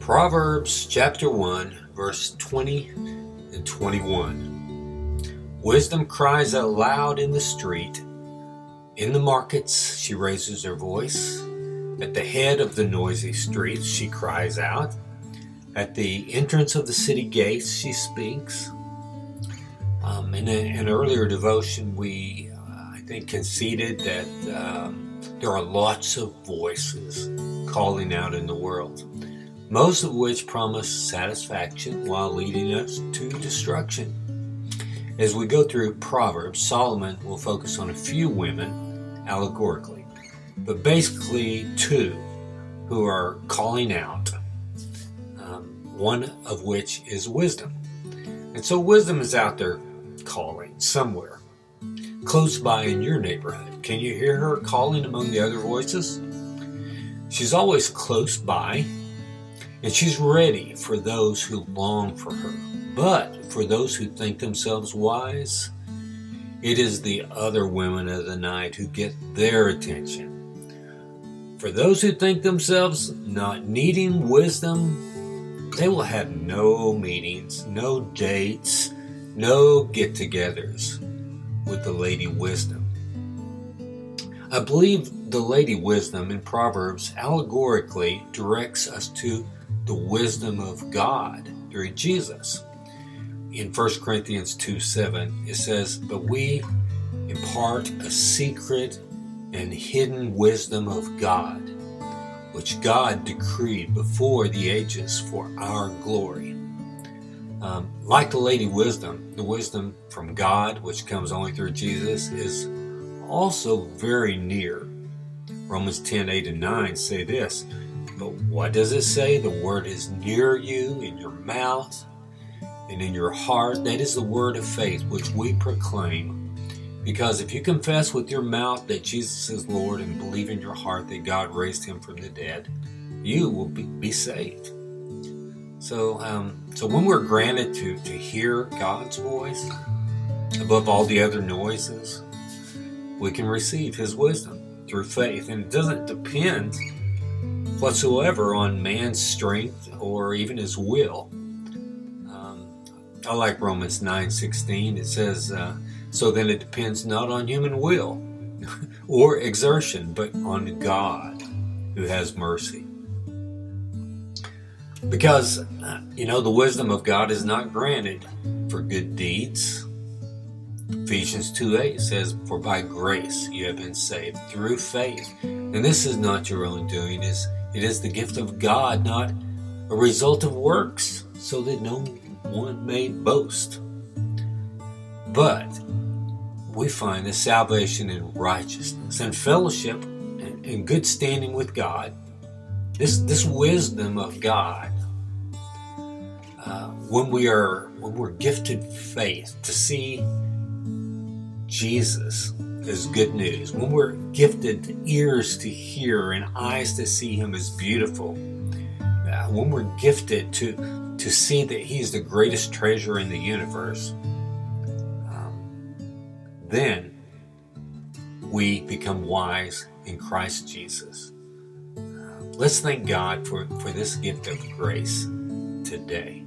Proverbs chapter 1, verse 20 and 21. Wisdom cries out loud in the street. In the markets, she raises her voice. At the head of the noisy streets, she cries out. At the entrance of the city gates, she speaks. Um, in an earlier devotion, we, uh, I think, conceded that um, there are lots of voices calling out in the world most of which promise satisfaction while leading us to destruction. As we go through Proverbs, Solomon will focus on a few women allegorically, but basically two who are calling out, um, one of which is wisdom. And so wisdom is out there calling somewhere, close by in your neighborhood. Can you hear her calling among the other voices? She's always close by, and she's ready for those who long for her. But for those who think themselves wise, it is the other women of the night who get their attention. For those who think themselves not needing wisdom, they will have no meetings, no dates, no get togethers with the Lady Wisdom. I believe the Lady Wisdom in Proverbs allegorically directs us to the wisdom of God through Jesus. In 1 Corinthians 2 7, it says, But we impart a secret and hidden wisdom of God, which God decreed before the ages for our glory. Um, like the Lady Wisdom, the wisdom from God, which comes only through Jesus, is also very near. Romans 10 8 and 9 say this but what does it say? The word is near you, in your mouth, and in your heart. That is the word of faith which we proclaim. Because if you confess with your mouth that Jesus is Lord and believe in your heart that God raised him from the dead, you will be, be saved. So, um, so when we're granted to, to hear God's voice above all the other noises, we can receive his wisdom through faith. And it doesn't depend whatsoever on man's strength or even his will. Um, I like Romans 9:16. It says, uh, "So then it depends not on human will or exertion, but on God, who has mercy." Because uh, you know the wisdom of God is not granted for good deeds. Ephesians 2:8 says, "For by grace you have been saved through faith, and this is not your own doing; is it is the gift of God, not a result of works, so that no one may boast. But we find the salvation in righteousness and fellowship and, good standing with God. This this wisdom of God. Uh, when we are when we're gifted faith to see Jesus is good news. When we're gifted ears to hear and eyes to see Him as beautiful, uh, when we're gifted to, to see that He is the greatest treasure in the universe, um, then we become wise in Christ Jesus. Uh, let's thank God for, for this gift of grace today.